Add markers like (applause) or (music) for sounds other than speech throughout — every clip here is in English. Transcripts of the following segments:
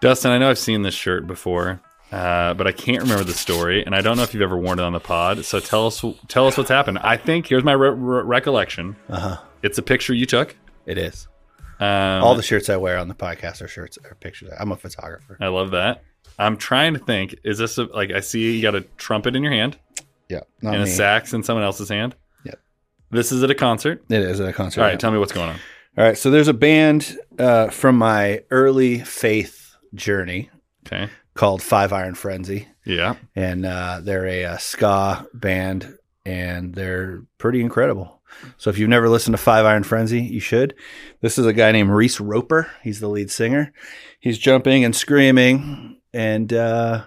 Dustin, I know I've seen this shirt before, uh, but I can't remember the story, and I don't know if you've ever worn it on the pod. So tell us, tell us what's happened. I think here's my re- re- recollection. Uh huh. It's a picture you took. It is. Um, All the shirts I wear on the podcast are shirts or pictures. I'm a photographer. I love that. I'm trying to think. Is this a, like I see you got a trumpet in your hand Yeah. Not and a me. sax in someone else's hand? Yep. This is at a concert. It is at a concert. All right, yeah. tell me what's going on. All right. So there's a band uh, from my early faith journey Okay. called Five Iron Frenzy. Yeah. and uh, they're a, uh ska band, and they're pretty incredible. So if you've never listened to Five Iron Frenzy, you should. This is a guy named Reese Roper. He's the lead singer. He's jumping and screaming, and uh,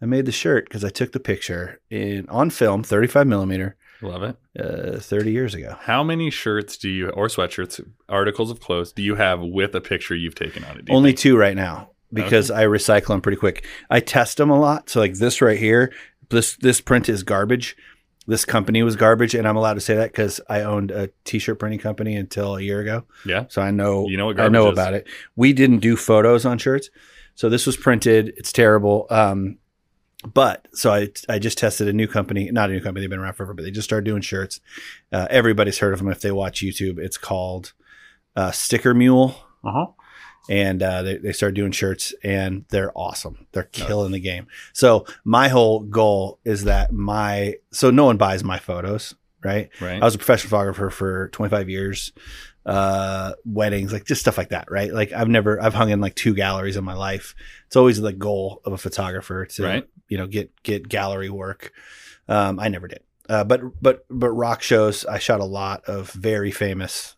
I made the shirt because I took the picture in on film, 35 millimeter, Love it. uh, 30 years ago. How many shirts do you, or sweatshirts, articles of clothes, do you have with a picture you've taken on it? Only think? two right now because I recycle them pretty quick. I test them a lot. So like this right here, this this print is garbage. This company was garbage, and I'm allowed to say that because I owned a t-shirt printing company until a year ago. Yeah. So I know You know what I know is. about it. We didn't do photos on shirts, so this was printed. It's terrible. Um, but so I I just tested a new company, not a new company. They've been around forever, but they just started doing shirts. Uh, everybody's heard of them if they watch YouTube. It's called uh, Sticker Mule Uh-huh. and uh, they, they started doing shirts and they're awesome they're killing the game so my whole goal is that my so no one buys my photos right Right. i was a professional photographer for 25 years uh weddings like just stuff like that right like i've never i've hung in like two galleries in my life it's always the goal of a photographer to Right. you know get get gallery work um i never did uh, but but but rock shows i shot a lot of very famous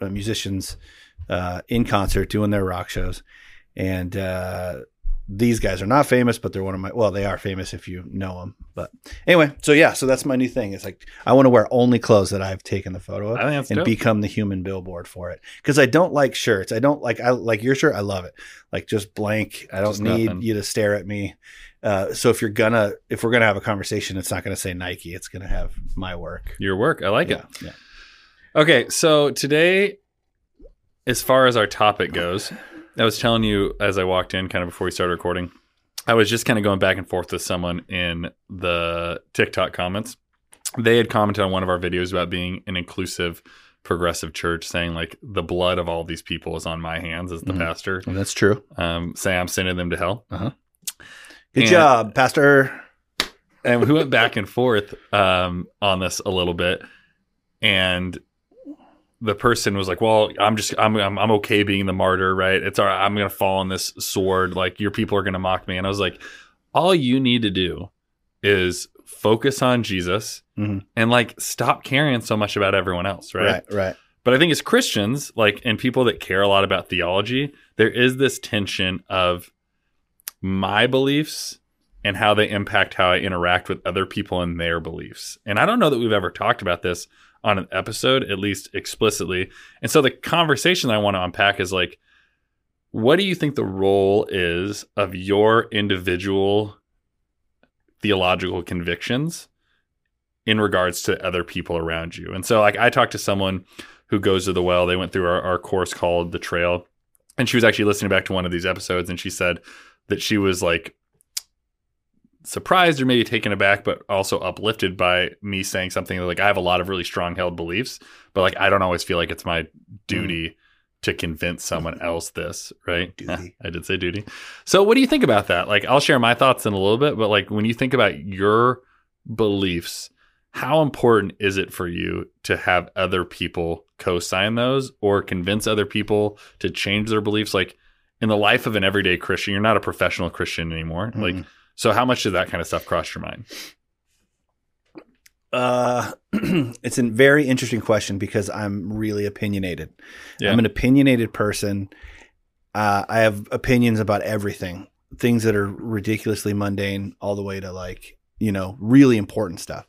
uh, musicians uh, in concert doing their rock shows. And uh, these guys are not famous, but they're one of my, well, they are famous if you know them. But anyway, so yeah, so that's my new thing. It's like, I want to wear only clothes that I've taken the photo of I think that's and dope. become the human billboard for it. Cause I don't like shirts. I don't like, I like your shirt. I love it. Like just blank. I don't Just need nothing. you to stare at me. Uh, so if you're gonna, if we're gonna have a conversation, it's not gonna say Nike. It's gonna have my work. Your work. I like it. yeah. Okay, so today, as far as our topic goes, I was telling you as I walked in, kind of before we started recording, I was just kind of going back and forth with someone in the TikTok comments. They had commented on one of our videos about being an inclusive, progressive church, saying like the blood of all these people is on my hands as the Mhm. pastor. And that's true. Um, say I'm sending them to hell. Good And- job, Pastor. and we went back and forth um, on this a little bit and the person was like well i'm just i'm i'm, I'm okay being the martyr right it's all right i'm gonna fall on this sword like your people are gonna mock me and i was like all you need to do is focus on jesus Mhm. and like stop caring so much about everyone else right? Right, right. But I think as Christians, like, and people that care a lot about theology, there is this tension of my beliefs and how they impact how I interact with other people and their beliefs. And I don't know that we've ever talked about this on an episode, at least explicitly. And so the conversation I want to unpack is like, what do you think the role is of your individual theological convictions in regards to other people around you? And so, like, I talked to someone who goes to the well. They went through our, our course called The Trail. And she was actually listening back to one of these episodes and she said that she was like surprised or maybe taken aback, but also uplifted by me saying something like, I have a lot of really strong held beliefs, but like, I don't always feel like it's my duty to convince someone else this, right? Duty. I did say duty. So, what do you think about that? Like, I'll share my thoughts in a little bit, but like, when you think about your beliefs, how important is it for you to have other people co-sign those or convince other people to change their beliefs like in the life of an everyday christian you're not a professional christian anymore like Mhm. So how much did that kind of stuff cross your mind Uh, (clears throat) it's a very interesting question because I'm really opinionated. Yeah. I'm an opinionated person. Uh, I have opinions about everything, things that are ridiculously mundane, all the way to like, you know, really important stuff.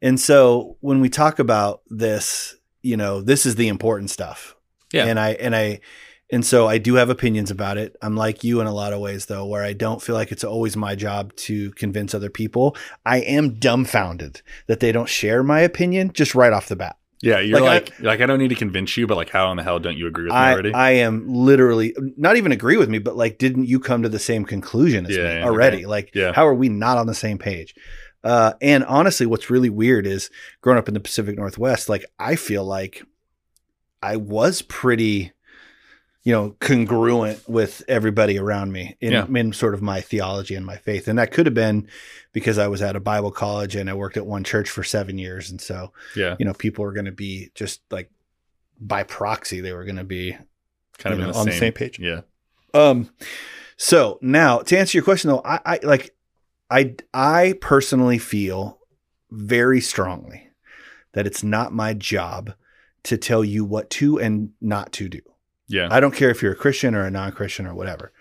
And so when we talk about this, you know, this is the important stuff. Yeah. And I, and I, And so I do have opinions about it. I'm like you in a lot of ways, though, where I don't feel like it's always my job to convince other people. I am dumbfounded that they don't share my opinion just right off the bat. Yeah, you're Like, like, like, I don't need to convince you, but like, how in the hell don't you agree with me I, already? I am literally not even agree with me, but like, didn't you come to the same conclusion as Yeah, me yeah, already? okay. Like, Yeah. how are we not on the same page? Uh, and honestly, what's really weird is growing up in the Pacific Northwest, like, I feel like I was pretty, you know, congruent with everybody around me in, Yeah. in sort of my theology and my faith. And that could have been because I was at a Bible college and I worked at one church for seven years. And so, yeah, you know, people were going to be just like by proxy, they were going to be kind of know, the on same, the same page. Yeah, Um, so now to answer your question though, I, I like, I, I personally feel very strongly that it's not my job to tell you what to and not to do. Yeah, I don't care if you're a Christian or a non-Christian or whatever.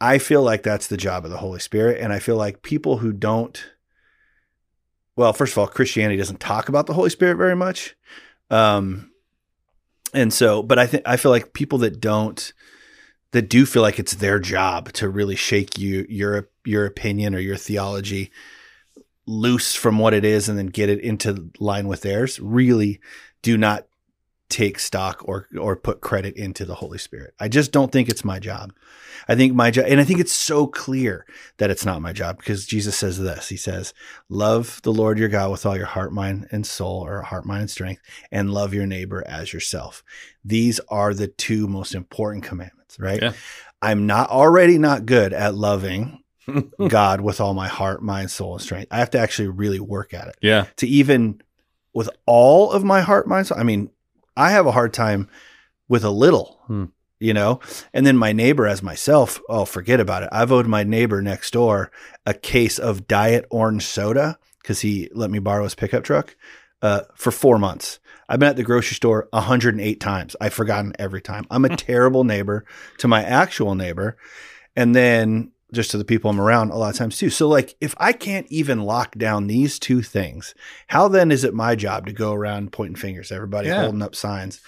I feel like that's the job of the Holy Spirit, and I feel like people who don't, well, first of all, Christianity doesn't talk about the Holy Spirit very much, um, and so, but I think I feel like people that don't, that do feel like it's their job to really shake you your your opinion or your theology loose from what it is and then get it into line with theirs, really do not take stock or or put credit into the Holy Spirit. I just don't think it's my job. I think my job and I think it's so clear that it's not my job because Jesus says this. He says, "Love the Lord your God with all your heart, mind, and soul or heart, mind, and strength, and love your neighbor as yourself." These are the two most important commandments, right? Yeah. I'm not already not good at loving (laughs) God with all my heart, mind, soul, and strength. I have to actually really work at it yeah, to even with all of my heart, mind, soul. I mean, I have a hard time with a little, Hmm. you know, and then my neighbor as myself. Oh, forget about it. I've owed my neighbor next door a case of diet orange soda because he let me borrow his pickup truck uh, for four months. I've been at the grocery store 108 times. I've forgotten every time. I'm a (laughs) terrible neighbor to my actual neighbor. And then just to the people I'm around a lot of times too. So like if I can't even lock down these two things, how then is it my job to go around pointing fingers, everybody Yeah. holding up signs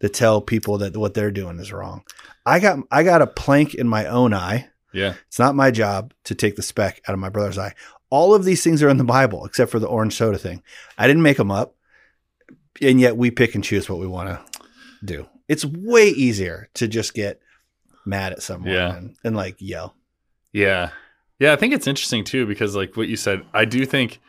that tell people that what they're doing is wrong? I got I got a plank in my own eye. yeah, It's not my job to take the speck out of my brother's eye. All of these things are in the Bible except for the orange soda thing. I didn't make them up. And yet we pick and choose what we want to do. It's way easier to just get mad at someone Yeah. and, and like yell. Yeah, yeah. I think it's interesting too because, like what you said, I do think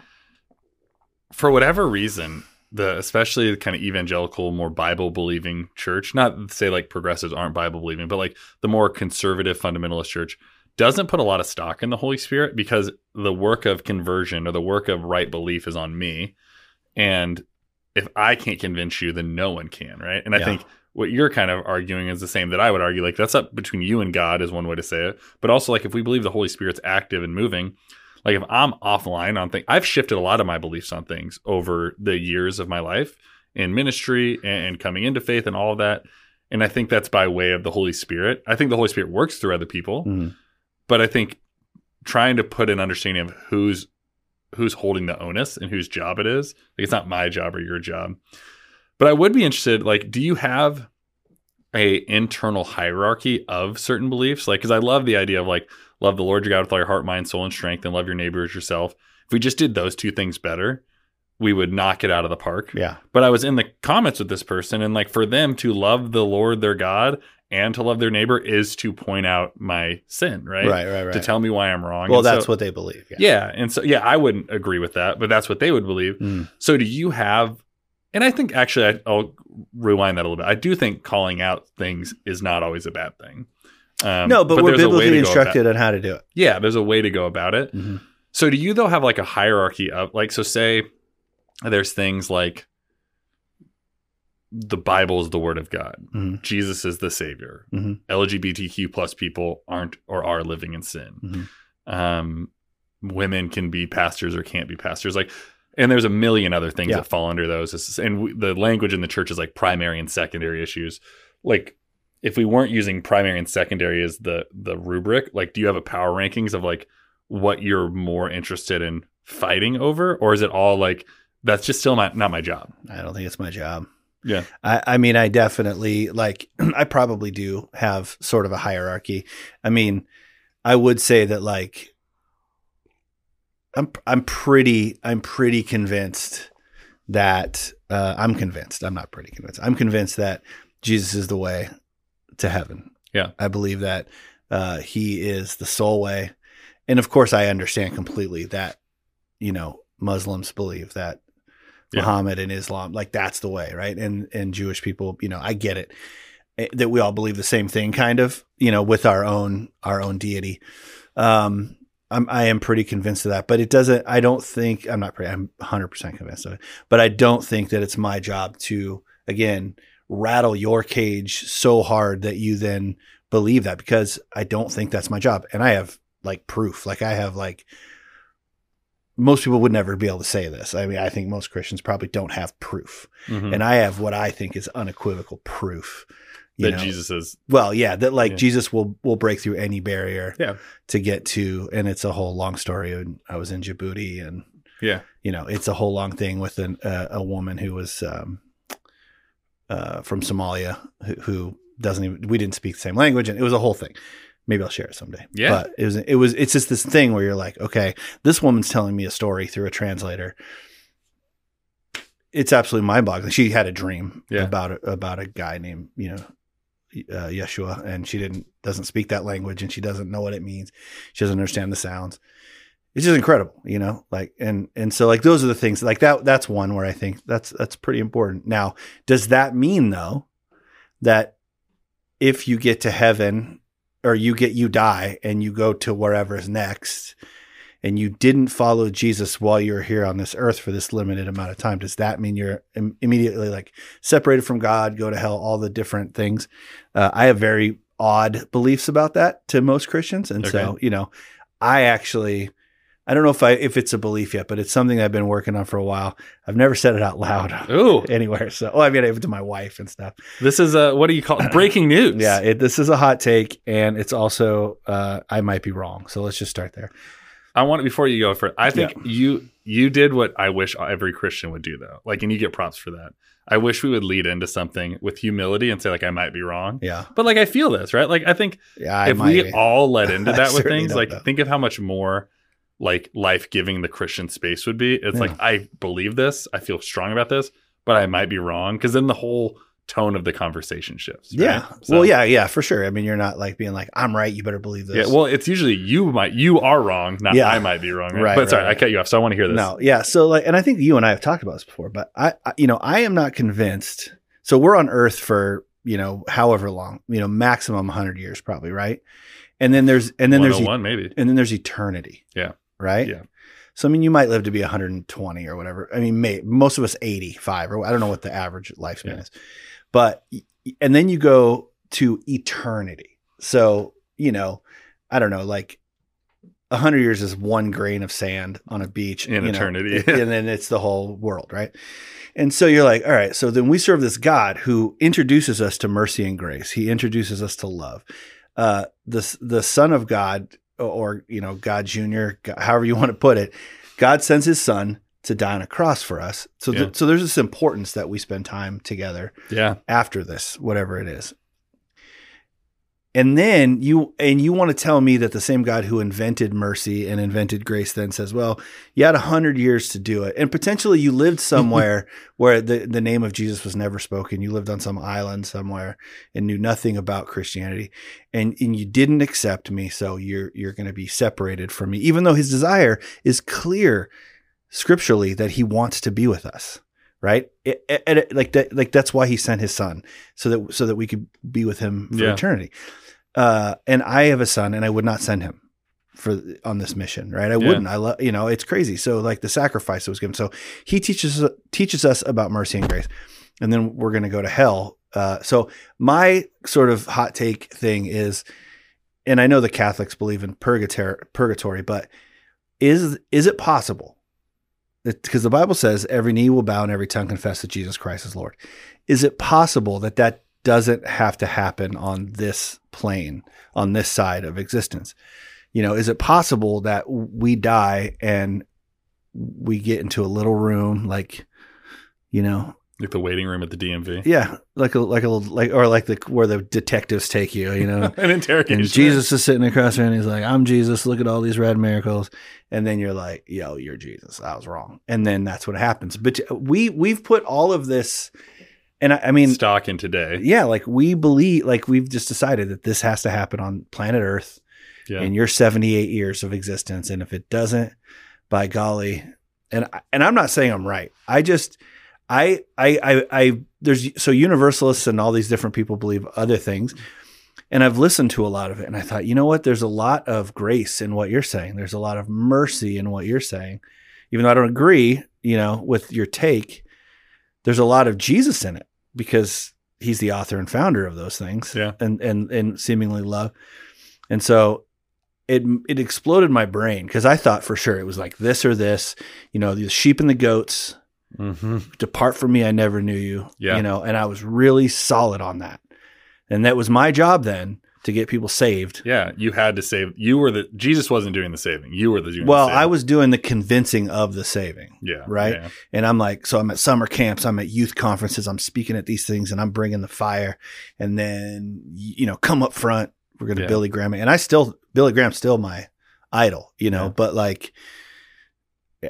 for whatever reason, the especially the kind of evangelical, more Bible believing church, not say like progressives aren't Bible believing, but like the more conservative fundamentalist church doesn't put a lot of stock in the Holy Spirit because the work of conversion or the work of right belief is on me. And if I can't convince you, then no one can, right? And I Yeah. think what you're kind of arguing is the same that I would argue. Like that's up between you and God is one way to say it. But also like if we believe the Holy Spirit's active and moving, like if I'm offline on things, I've shifted a lot of my beliefs on things over the years of my life in ministry and coming into faith and all of that. And I think that's by way of the Holy Spirit. I think the Holy Spirit works through other people, Mhm. but I think trying to put an understanding of who's who's holding the onus and whose job it is. Like it's not my job or your job. But I would be interested, like, do you have a internal hierarchy of certain beliefs? Like, because I love the idea of like love the Lord your God with all your heart, mind, soul, and strength, and love your neighbor as yourself. If we just did those two things better, we would knock it out of the park. Yeah. But I was in the comments with this person, and like for them to love the Lord their God and to love their neighbor is to point out my sin, right? Right, right, right. To tell me why I'm wrong. well, And so- that's what they believe. Yeah. yeah. And so, yeah, I wouldn't agree with that, but that's what they would believe. Mm. So, do you have, and I think actually, I, I'll rewind that a little bit. I do think calling out things is not always a bad thing. Um, No, but, we're there's a way biblically to go about- instructed on how to do it. Yeah, there's a way to go about it. Mhm. So, do you though have like a hierarchy of like, so say there's things like the Bible is the word of God, Mhm. Jesus is the savior, Mhm. LGBTQ plus people aren't or are living in sin. Mhm. Um, women can be pastors or can't be pastors. Like, and there's a million other things Yeah. that fall under those. And we, the language in the church is like primary and secondary issues. Like, if we weren't using primary and secondary as the the rubric, like, do you have a power rankings of like what you're more interested in fighting over, or is it all like that's just still not not my job? I don't think it's my job. Yeah. I, I mean, I definitely like. (clears throat) I probably do have sort of a hierarchy. I mean, I would say that like. I'm I'm pretty I'm pretty convinced that uh, I'm convinced. I'm not pretty convinced. I'm convinced that Jesus is the way to heaven. Yeah. I believe that uh, he is the sole way. And of course, I understand completely that, you know, Muslims believe that Yeah. Muhammad and Islam, like that's the way, right? And and Jewish people, you know, I get it eh, that we all believe the same thing, kind of, you know, with our own our own deity. Um, I'm I am pretty convinced of that, but it doesn't. I don't think I'm not. Pretty, I'm 100 percent convinced of it, but I don't think that it's my job to again rattle your cage so hard that you then believe that because I don't think that's my job, and I have like proof. Like I have like most people would never be able to say this. I mean, I think most Christians probably don't have proof, Mhm. and I have what I think is unequivocal proof. you that know? Jesus is. Well, yeah, that like Yeah. Jesus will will break through any barrier Yeah. to get to, and it's a whole long story. And I was in Djibouti, and Yeah. you know, it's a whole long thing with an, uh, a woman who was um, uh, from Somalia who, who doesn't even we didn't speak the same language, and it was a whole thing. Maybe I'll share it someday. Yeah. but it was it was it's just this thing where you're like, okay, this woman's telling me a story through a translator. It's absolutely mind boggling. She had a dream Yeah. about a, about a guy named you know uh, Yeshua, and she didn't doesn't speak that language, and she doesn't know what it means. She doesn't understand the sounds. It's just incredible, you know. Like and and so like those are the things like that. That's one where I think that's that's pretty important. Now, does that mean though that if you get to heaven or you get you die and you go to wherever is next and you didn't follow Jesus while you're here on this earth for this limited amount of time, does that mean you're Im- immediately like separated from God, go to hell, all the different things? Uh, I have very odd beliefs about that to most Christians. And so, you know, I actually, I don't know if I, if it's a belief yet, but it's something I've been working on for a while. I've never said it out loud (laughs) Ooh, anywhere. So, oh, I mean, even to my wife and stuff. this is a what do you call it? breaking (clears throat) news? Yeah, it, this is a hot take, and it's also uh, I might be wrong. So let's just start there. I want it before you go for. I think you you did what I wish every Christian would do though. Like, and you get props for that. I wish we would lead into something with humility and say like I might be wrong. Yeah, But like I feel this right. Like I think yeah. I if we be. all led into (laughs) that with things, like think of how much more like life giving the Christian space would be. It's Yeah. like I believe this, I feel strong about this, but I might be wrong because then the whole tone of the conversation shifts. right? yeah. So- Well, yeah, yeah, for sure. I mean, you're not like being like I'm right. You better believe this. Yeah, well, it's usually you might you are wrong, not Yeah. I might be wrong. Right? Right, but sorry, right, I cut you off, so I want to hear this. No, yeah. So like, and I think you and I have talked about this before, but I, I, you know, I am not convinced. So we're on Earth for you know however long, you know, maximum 100 years, probably, right? And then there's and then there's one maybe. and then there's eternity. Yeah. Right. Yeah. So I mean, you might live to be 120 or whatever. I mean, may, most of us 85 or I don't know what the average lifespan Yeah. is, but and then you go to eternity. So you know, I don't know, like. 100 years is one grain of sand on a beach In you know, eternity. (laughs) and then it's the whole world, right? And so you're like, all right, so then we serve this God who introduces us to mercy and grace. He introduces us to love. Uh, the the Son of God, or you know, God Junior, however you want to put it, God sends His Son to die on a cross for us. So, th- so there's this importance that we spend time together Yeah, after this, whatever it is. And then you and you want to tell me that the same God who invented mercy and invented grace then says, "Well, you had a hundred years to do it, and potentially you lived (laughs) somewhere where the the name of Jesus was never spoken. You lived on some island somewhere and knew nothing about Christianity, and and you didn't accept me, so you're you're going to be separated from me, even though His desire is clear scripturally that He wants to be with us." Right, It- it- it- like that, like that's why he sent his son, so that so that we could be with him for Yeah. eternity. Uh, and I have a son, and I would not send him for on this mission, right? I wouldn't. I love, you know, it's crazy. So like the sacrifice that was given. So he teaches teaches us about mercy and grace, and then we're going to go to hell. Uh, so my sort of hot take thing is, and I know the Catholics believe in purgatory, purgatory, but is is it possible? Because the Bible says every knee will bow and every tongue confess that Jesus Christ is Lord. Is it possible that that doesn't have to happen on this plane, on this side of existence? You know, is it possible that we die and we get into a little room, like, you know, Like the waiting room at the DMV. Yeah, like a like a like or like the where the detectives take you, you know. (laughs) An interrogation. and Jesus is sitting across there and he's like, "I'm Jesus. Look at all these red miracles." And then you're like, "Yo, you're Jesus. I was wrong." And then that's what happens. But we we've put all of this and I, I mean stock in today. Yeah, like we believe like we've just decided that this has to happen on planet Earth Yeah. in your 78 years of existence and if it doesn't by golly and and I'm not saying I'm right. I just I I I, I there's so universalists and all these different people believe other things. And I've listened to a lot of it and I thought, you know what? There's a lot of grace in what you're saying. There's a lot of mercy in what you're saying. Even though I don't agree, you know, with your take, there's a lot of Jesus in it because he's the author and founder of those things. Yeah. And and and seemingly love. And so it it exploded my brain because I thought for sure it was like this or this, you know, the sheep and the goats, Mm-hmm. depart from me, I never knew you. Yeah. You know, and I was really solid on that. And that was my job then to get people saved. Yeah, you had to save. You were the Jesus wasn't doing the saving. You were the Well, the I was doing the convincing of the saving. Yeah. right? Yeah. And I'm like, so I'm at summer camps, I'm at youth conferences, I'm speaking at these things, and I'm bringing the fire. And then, you know, come up front, we're going to Yeah. Billy Graham. And I still, Billy Graham's still my idol, you know, Yeah. but like,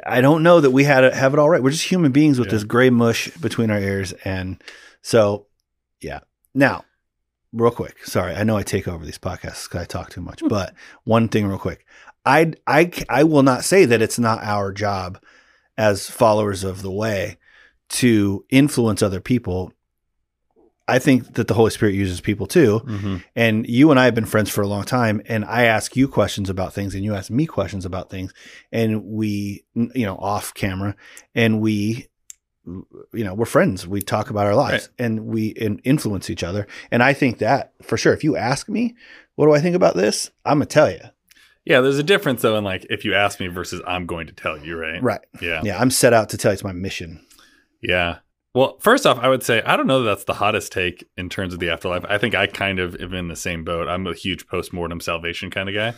I don't know that we had it, have it all right. We're just human beings with this gray mush between our ears. And so, yeah. Now, real quick, sorry, I know I take over these podcasts because I talk too much, but one thing real quick. I, I, I will not say that it's not our job as followers of the way to influence other people. I think that the Holy Spirit uses people too. Mm-hmm. And you and I have been friends for a long time. And I ask you questions about things and you ask me questions about things. And we, you know, off camera and we, you know, we're friends. We talk about our lives and we in- influence each other. And I think that for sure, if you ask me, what do I think about this? I'm going to tell you. Yeah, there's a difference though in like if you ask me versus I'm going to tell you, right? Right. Yeah. Yeah. I'm set out to tell you it's my mission. Yeah. Well, first off, I would say I don't know that that's the hottest take in terms of the afterlife. I think I kind of am in the same boat. I'm a huge post-mortem salvation kind of guy.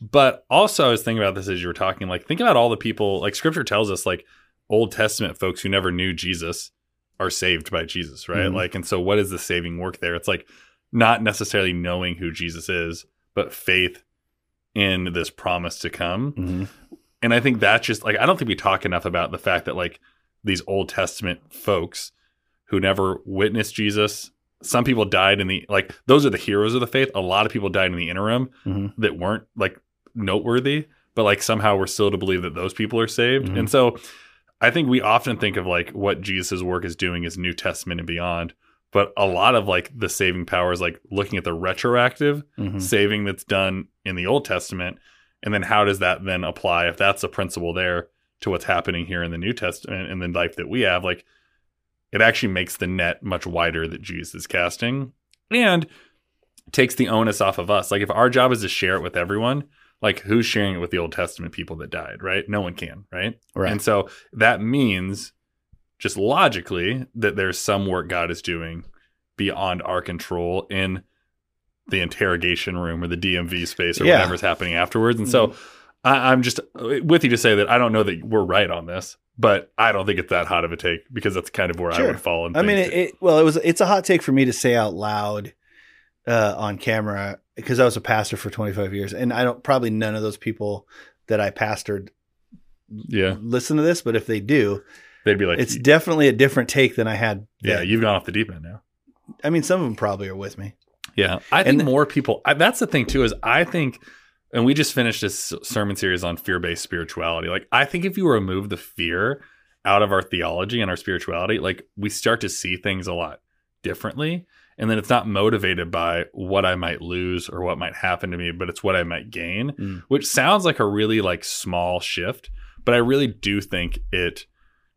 But also I was thinking about this as you were talking, like think about all the people like scripture tells us like Old Testament folks who never knew Jesus are saved by Jesus, right? Mhm. Like and so what is the saving work there? It's like not necessarily knowing who Jesus is, but faith in this promise to come. Mhm. And I think that's just like I don't think we talk enough about the fact that like these Old Testament folks who never witnessed Jesus, some people died in the like those are the heroes of the faith. A lot of people died in the interim Mhm. that weren't like noteworthy, but like somehow we're still to believe that those people are saved. Mhm. And so I think we often think of like what Jesus' work is doing is New Testament and beyond. But a lot of like the saving power is like looking at the retroactive Mhm. saving that's done in the Old Testament, and then how does that then apply if that's a principle there to what's happening here in the New Testament and the life that we have? Like, it actually makes the net much wider that Jesus is casting, and takes the onus off of us. Like, if our job is to share it with everyone, like who's sharing it with the Old Testament people that died? Right? No one can. Right? Right. And so that means just logically that there's some work God is doing beyond our control in the interrogation room or the DMV space or Yeah. whatever's happening afterwards. And so I, I'm just with you to say that I don't know that we're right on this, but I don't think it's that hot of a take because that's kind of where I would fall. I mean, it, it, well, it was. It's a hot take for me to say out loud uh, on camera because I was a pastor for 25 years, and I don't probably none of those people that I pastored yeah, listen to this, but if they do, they'd be like, it's definitely a different take than I had. yeah, then. you've gone off the deep end now. I mean, some of them probably are with me. Yeah, I think And- more people. I, that's the thing too. Is I think, and we just finished this sermon series on fear-based spirituality. Like, I think if you remove the fear out of our theology and our spirituality, like we start to see things a lot differently. And then it's not motivated by what I might lose or what might happen to me, but it's what I might gain, Mm. which sounds like a really like small shift, but I really do think it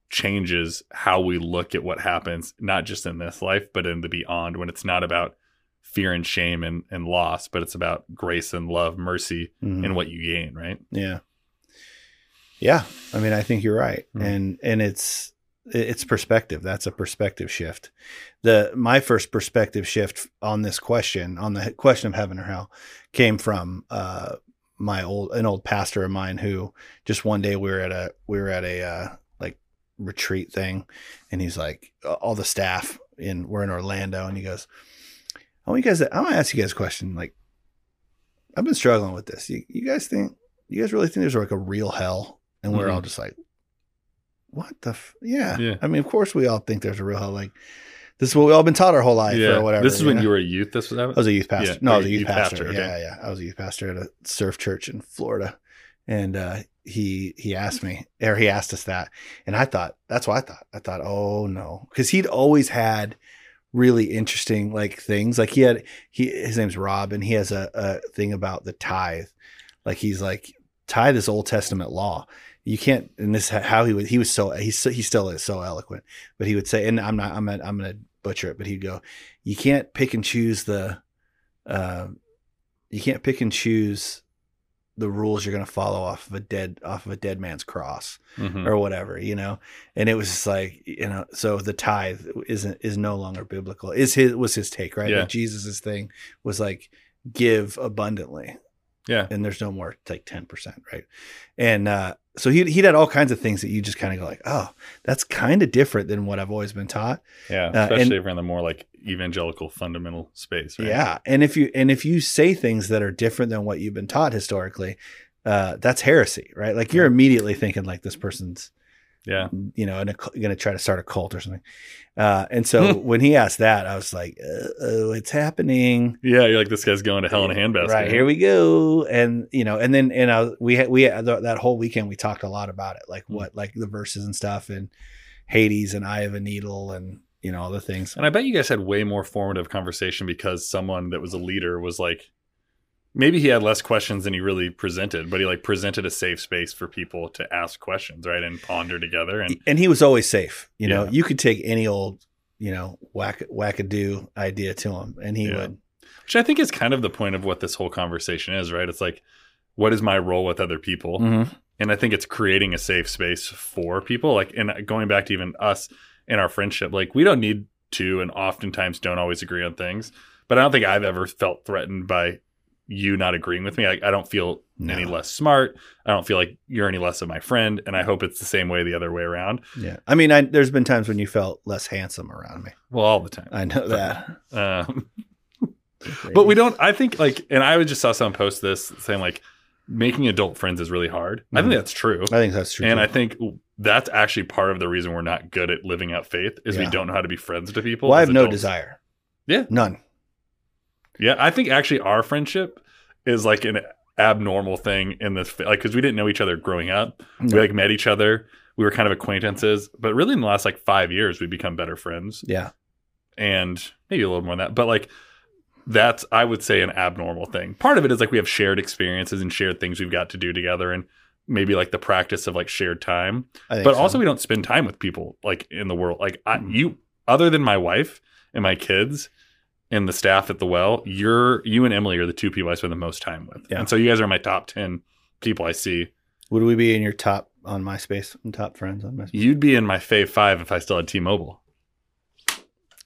changes how we look at what happens, not just in this life, but in the beyond when it's not about fear and shame and, and loss, but it's about grace and love, mercy, Mhm. and what you gain, right? Yeah. Yeah. I mean, I think you're right. Mhm. And and it's it's perspective. That's a perspective shift. The my first perspective shift on this question, on the question of heaven or hell, came from uh my old an old pastor of mine who just one day we were at a we were at a uh like retreat thing, and he's like, all the staff in we're in Orlando, and he goes, "I want you guys. To, I want to ask you guys a question. Like, I've been struggling with this. You, you guys think? You guys really think there's like a real hell?" And we're Mhm. all just like, "What the? F-? Yeah. Yeah. I mean, of course we all think there's a real hell. Like, this is what we all been taught our whole life, yeah. or whatever. This is when know? you were a youth. This was I was a youth pastor. Yeah, no, I was a youth, youth pastor. pastor, okay. Yeah, yeah. I was a youth pastor at a surf church in Florida, and uh, he he asked me, or he asked us that, and I thought that's what I thought. I thought, oh no, because he'd always had really interesting like things. Like he had he his name's Rob, and he has a, a thing about the tithe. Like he's like tithe is Old Testament law. You can't, and this is how he was. He was so he's so, he still is so eloquent, but he would say, and I'm not, I'm not, I'm gonna butcher it, but he'd go, you can't pick and choose the, uh, you can't pick and choose the rules you're gonna follow off of a dead off of a dead man's cross Mhm. or whatever, you know. And it was just like, you know, so the tithe isn't is no longer biblical. Is his was his take, right? Yeah. Like Jesus's thing was like give abundantly Yeah. and there's no more it's like 10% right and uh so he he'd had all kinds of things that you just kind of go like oh that's kind of different than what i've always been taught Yeah. especially Uh, Especially around the more like evangelical fundamental space. Right? yeah and if you and if you say things that are different than what you've been taught historically uh that's heresy right like you're immediately thinking like this person's Yeah. you know, and going to try to start a cult or something. Uh, and so (laughs) when he asked that, I was like, uh, "Oh, it's happening!" Yeah. You're like, this guy's going to hell in a handbasket. Right here we go, and you know, and then and I, we had, we had, that whole weekend we talked a lot about it, like Hmm. what like the verses and stuff, and Hades and Eye of a Needle, and you know all the things. And I bet you guys had way more formative conversation because someone that was a leader was like, maybe he had less questions than he really presented, but he like presented a safe space for people to ask questions, right, and ponder together. And And he was always safe. You know, Yeah. you could take any old, you know, whack wackadoo idea to him, and he Yeah. would. which I think is kind of the point of what this whole conversation is, right? It's like, what is my role with other people? Mhm. And I think it's creating a safe space for people. Like, and going back to even us in our friendship, like we don't need to, and oftentimes don't always agree on things. But I don't think I've ever felt threatened by you not agreeing with me. I, I don't feel any less smart. I don't feel like you're any less of my friend. And I hope it's the same way the other way around. Yeah, I mean, I, there's been times when you felt less handsome around me. Well, all the time. I know that. Um, (laughs) but we don't i think like and i just saw someone post this saying like making adult friends is really hard i think Mhm. that's true I think that's true. and too. i think that's actually part of the reason we're not good at living out faith is we don't know how to be friends to people well, I have no adults. desire. Yeah. none. Yeah i think actually our friendship is like an abnormal thing in this like because we didn't know each other growing up No. we like met each other we were kind of acquaintances but really in the last like five years we've become better friends Yeah, and maybe a little more than that. But like that's I would say an abnormal thing. Part of it is like we have shared experiences and shared things we've got to do together and maybe like the practice of like shared time. But so. also we don't spend time with people like in the world. Like I, Mhm. you other than my wife and my kids and the staff at the well, you're you and Emily are the two people I spend the most time with. Yeah. And so you guys are my top 10 people I see. would we be in your top on MySpace and top friends on MySpace? You'd be in my fave 5 if I still had T-Mobile.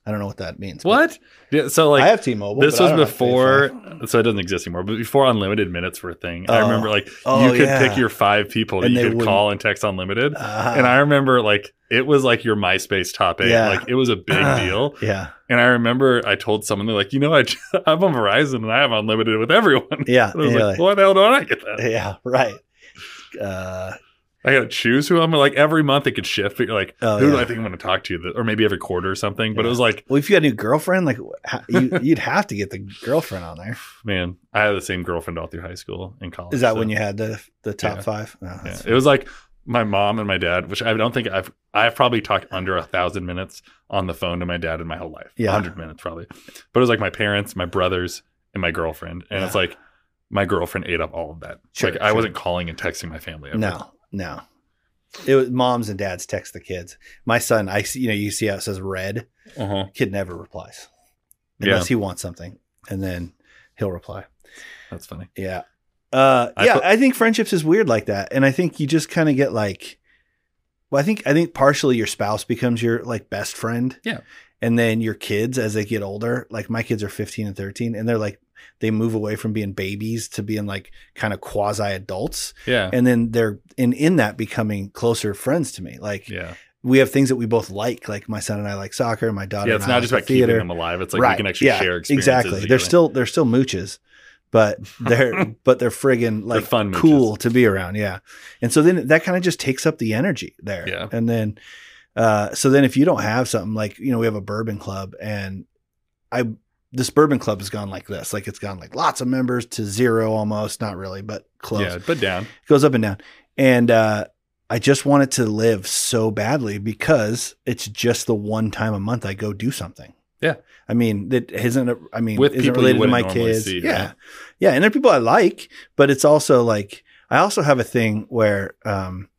I don't know what that means. What? Yeah, so like I have T-Mobile. this was before so it doesn't exist anymore but before unlimited minutes were a thing i Oh. remember like Oh, you could yeah. pick your five people that And you could wouldn't- call and text unlimited Uh, and i remember like it was like your myspace top eight Yeah. like it was a big deal yeah, and i remember i told someone they're like you know I, (laughs) i'm on verizon and i have unlimited with everyone yeah, (laughs) i was like why the hell do i get that yeah, right. Uh, i gotta choose who i'm like every month it could shift but you're like Oh, who do i think i'm gonna talk to or maybe every quarter or something but it was like well, if you had a new girlfriend, like you, you'd have to get the girlfriend on there. (sighs) man i had the same girlfriend all through high school and college Is that so- when you had the the top Yeah. five? Oh, Yeah. It was like my mom and my dad, which I don't think I've I've probably talked under a thousand minutes on the phone to my dad in my whole life. Yeah. hundred minutes probably. But it was like my parents, my brothers, and my girlfriend, and it's like my girlfriend ate up all of that. Sure, like I wasn't calling and texting my family. Ever. No, no. It was moms and dads text the kids. My son, I see, you know, you see how it says read. Uh-huh. Kid never replies Yeah. unless he wants something, and then he'll reply. That's funny. Yeah. Uh, I yeah, I think friendships is weird like that, and I think you just kind of get like, well, I think I think partially your spouse becomes your like best friend. Yeah. and then your kids as they get older, like my kids are fifteen and thirteen, and they're like they move away from being babies to being like kind of quasi adults, Yeah. and then they're in in that becoming closer friends to me. Like yeah. we have things that we both like. Like my son and I like soccer. My daughter. Yeah, it's and I not just like about theater. keeping them alive. It's like we can actually yeah, share experiences. Exactly. They're still they're still mooches, but (laughs) they're but they're friggin' like fun mooches. cool to be around. Yeah. And so then that kind of just takes up the energy there. Yeah. And then uh so then if you don't have something like, you know, we have a bourbon club and I this bourbon club has gone like this. Like it's gone like lots of members to zero almost, not really, but close yeah, but down. It goes up and down. And uh, I just want it to live so badly because it's just the one time a month I go do something. Yeah. I mean, that isn't, a, I mean, With people related to my kids. see, yeah. right? Yeah. And they're people I like, but it's also like, I also have a thing where, um,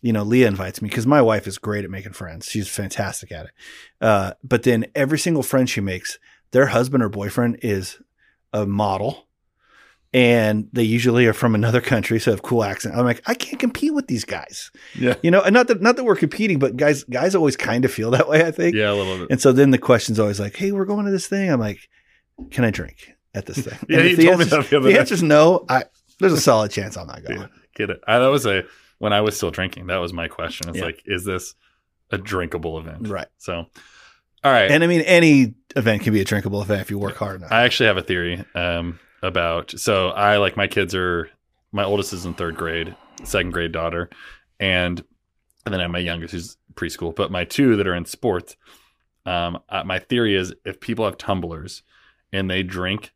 you know, Leah invites me because my wife is great at making friends. She's fantastic at it. Uh, but then every single friend she makes, their husband or boyfriend is a model and they usually are from another country, so have cool accent. I'm like, I can't compete with these guys, Yeah. you know. And not that not that we're competing, but guys, guys always kind of feel that way. I think. Yeah, a little bit. And so then the question's always like, Hey, we're going to this thing. I'm like, Can I drink at this thing? (laughs) Yeah, And you the told me that the other The answer's no. I there's a solid chance I'm not going. Yeah, get it. I, that was a when I was still drinking. That was my question. It's Yeah. like, is this a drinkable event? Right. So, all right. And I mean, any event can be a drinkable event if you work hard enough. I actually have a theory um, about. So I like my kids are. My oldest is in third grade, second grade daughter, and and then I have my youngest who's preschool. But my two that are in sports, um, uh, my theory is if people have tumblers and they drink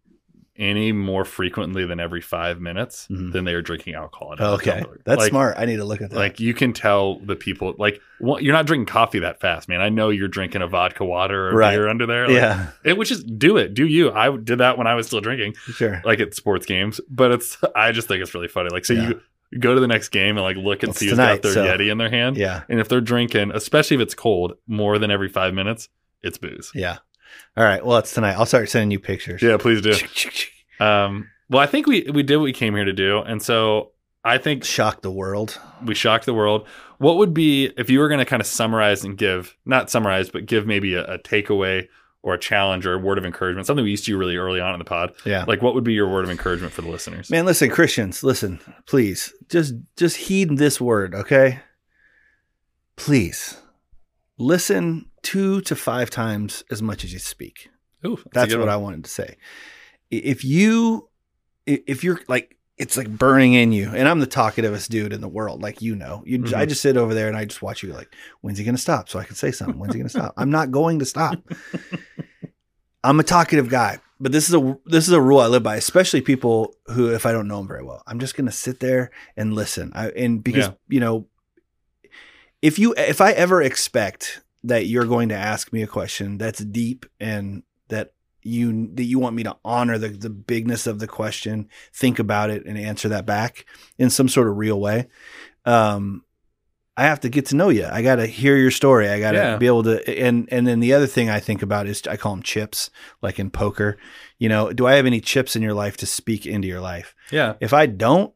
any more frequently than every five minutes, Mhm. then they are drinking alcohol. okay, that's Like, smart. I need to look at that. Like you can tell the people like what, you're not drinking coffee that fast, man. I know you're drinking a vodka water or Right. beer under there. Like, yeah, it, which is do it, do you? I did that when I was still drinking, sure. like at sports games. But it's (laughs) I just think it's really funny. Like so Yeah. you go to the next game and like look and It's see who's got their so- Yeti in their hand, Yeah, and if they're drinking, especially if it's cold, more than every five minutes, it's booze. yeah. All right. Well, it's tonight. I'll start sending you pictures. Yeah, please do. Um, well, I think we we did what we came here to do, and so I think Shock the world. we shocked the world. What would be if you were going to kind of summarize and give, not summarize, but give maybe a, a takeaway or a challenge or a word of encouragement, something we used to do really early on in the pod? Yeah. Like, what would be your word of encouragement for the listeners? Man, listen, Christians, listen, please. Just just heed this word, okay? Please. Listen 2 to 5 times as much as you speak. Ooh, That's what I wanted to say. If you if you're like it's like burning in you, and I'm the talkativest dude in the world, like you know. You, I Mhm. just sit over there and I just watch you like, when's he gonna stop? So I can say something. When's he gonna stop? I'm not going to stop. (laughs) I'm a talkative guy, but this is a this is a rule I live by, especially people who, if I don't know them very well, I'm just gonna sit there and listen. I, and because Yeah. you know, if you if I ever expect that you're going to ask me a question that's deep and that you that you want me to honor the the bigness of the question, think about it and answer that back in some sort of real way. Um, I have to get to know you. I got to hear your story. I got to Yeah. be able to. And and then the other thing I think about is I call them chips, like in poker. You know, do I have any chips in your life to speak into your life? Yeah. If I don't,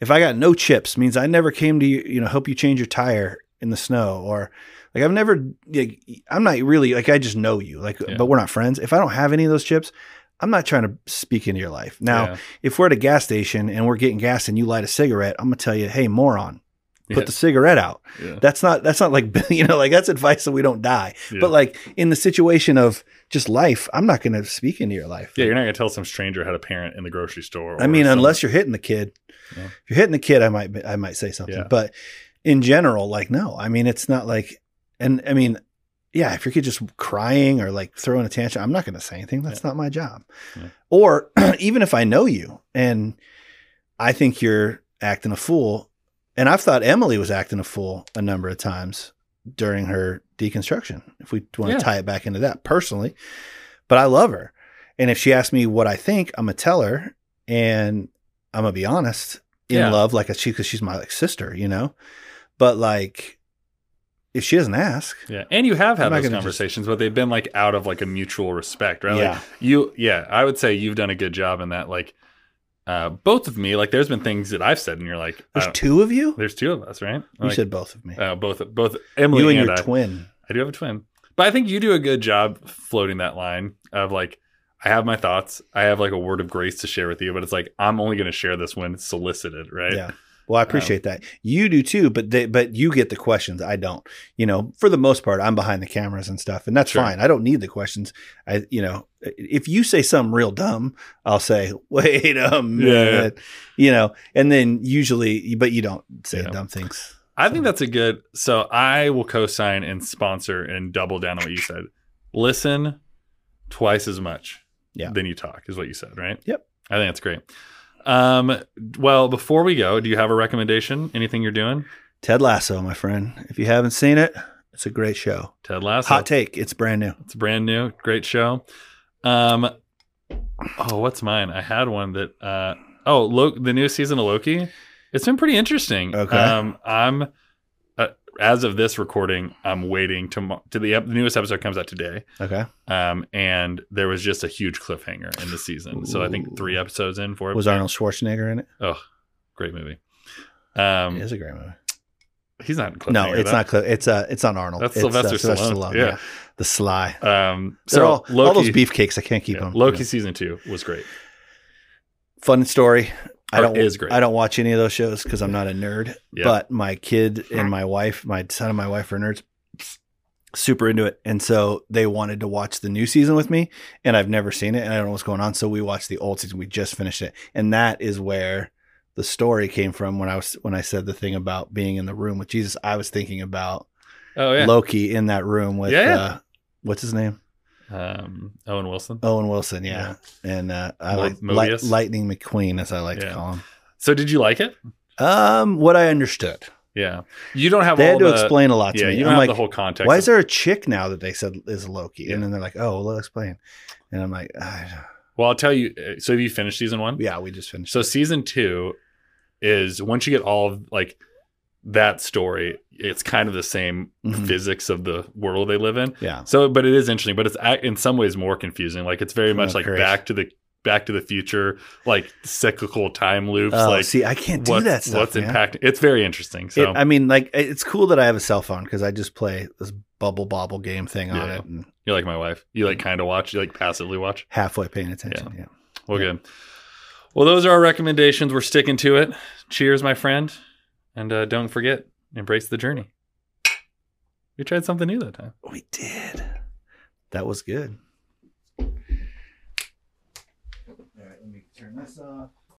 if I got no chips, means I never came to you, you know, help you change your tire in the snow or like I've never, like, I'm not really like I just know you, like, Yeah. but we're not friends. If I don't have any of those chips, I'm not trying to speak into your life. Now, Yeah. if we're at a gas station and we're getting gas and you light a cigarette, I'm gonna tell you, hey, moron, put Yeah. the cigarette out. Yeah. That's not that's not like (laughs) you know, like that's advice so we don't die. Yeah. But like in the situation of just life, I'm not gonna speak into your life. Yeah, you're not gonna tell some stranger how to parent in the grocery store. I mean, unless you're hitting the kid. If you're hitting the kid, I might I might say something. But in general, like no. I mean, it's not like and I mean, yeah, if your kid just crying or like throwing a tantrum, I'm not going to say anything. That's not my job. Yeah. Or (clears throat) even if I know you and I think you're acting a fool, and I've thought Emily was acting a fool a number of times during her deconstruction. If we want Yeah. to tie it back into that personally, but I love her. And if she asks me what I think, I'm gonna tell her, and I'm gonna be honest in Yeah. love, like a she because she's my like sister, you know. But like, if she doesn't ask, Yeah, and you have had those gonna just- conversations, but they've been like out of like a mutual respect, right? Yeah. Like you, yeah, I would say you've done a good job in that. Like, uh, both of me, like, there's been things that I've said, and you're like, there's uh, two of you. there's two of us, right? You said both of me. uh, both, both Emily you and and, your I. twin. I do have a twin, but I think you do a good job floating that line of like, I have my thoughts. I have like a word of grace to share with you, but it's like I'm only going to share this when solicited, right? Yeah. Well, I um, appreciate that. You do too, but they, but you get the questions. I don't. You know, for the most part, I'm behind the cameras and stuff, and that's Sure. fine. I don't need the questions. I, you know, if you say something real dumb, I'll say, (laughs) "Wait a minute," you know, and then usually, but you don't say Yeah. dumb things. I think that's a good. So I will co-sign and sponsor and double down on what you said. Listen twice as much Yeah. than you talk is what you said, right? Yep. I think that's great. Um, well, before we go, do you have a recommendation? Anything you're doing? Ted Lasso, my friend. If you haven't seen it, it's a great show. Ted Lasso. Hot take. It's brand new. It's brand new, great show. Um, oh, what's mine? I had one that. Uh, oh, Lo- the new season of Loki. It's been pretty interesting. Okay. Um, I'm as of this recording, I'm waiting to to the, ep- the newest episode comes out today. Okay. Um, and there was just a huge cliffhanger in the season. So I think three episodes in, for it Was Arnold Schwarzenegger in it? Oh, great movie. Um, it is a great movie. he's not in. No, it's though. not. Cl- it's uh, it's on Arnold. That's it's, uh, Sylvester Stallone. Yeah. The Sly. Um, so all, Loki, all those beefcakes. I can't keep yeah, them. Loki season two was great. Fun story. I don't. is great. I don't watch any of those shows because I'm not a nerd. Yeah. But my kid and my wife, my son and my wife are nerds. Super into it, and so they wanted to watch the new season with me, and I've never seen it, and I don't know what's going on. So we watched the old season. We just finished it, and that is where the story came from. When I was when I said the thing about being in the room with Jesus, I was thinking about Oh yeah. Loki in that room with Yeah. Uh, what's his name? Um, Owen Wilson. Owen Wilson, yeah, and uh, I like Light, Lightning McQueen, as I like Yeah. to call him. So did you like it? Um, what I understood, Yeah. You don't have they all had to the, explain a lot to Yeah, me. you don't I'm have like, the whole context. why is there a chick now that they said is Loki? Yeah. And then they're like, oh, well, explain. And I'm like, I, Well, I'll tell you. uh, So have you finished season one? yeah, we just finished. So season two is once you get all of like that story, it's kind of the same Mhm. physics of the world they live in. yeah, So, but it is interesting, but it's in some ways more confusing. Like it's very much Oh, like great. back to the back to the future, like cyclical time loops. oh, like see, I can't do that stuff. what's man. impacting? It's very interesting. So It- I mean, like, it's cool that I have a cell phone because I just play this bubble bobble game thing on Yeah. it and you're like my wife. You like kind of watch. You like passively watch. halfway paying attention. Yeah. Well, good. Well, those are our recommendations. We're sticking to it. Cheers, my friend, and uh, don't forget, embrace the journey. We tried something new that time. we did. That was good. All right, let me turn this off.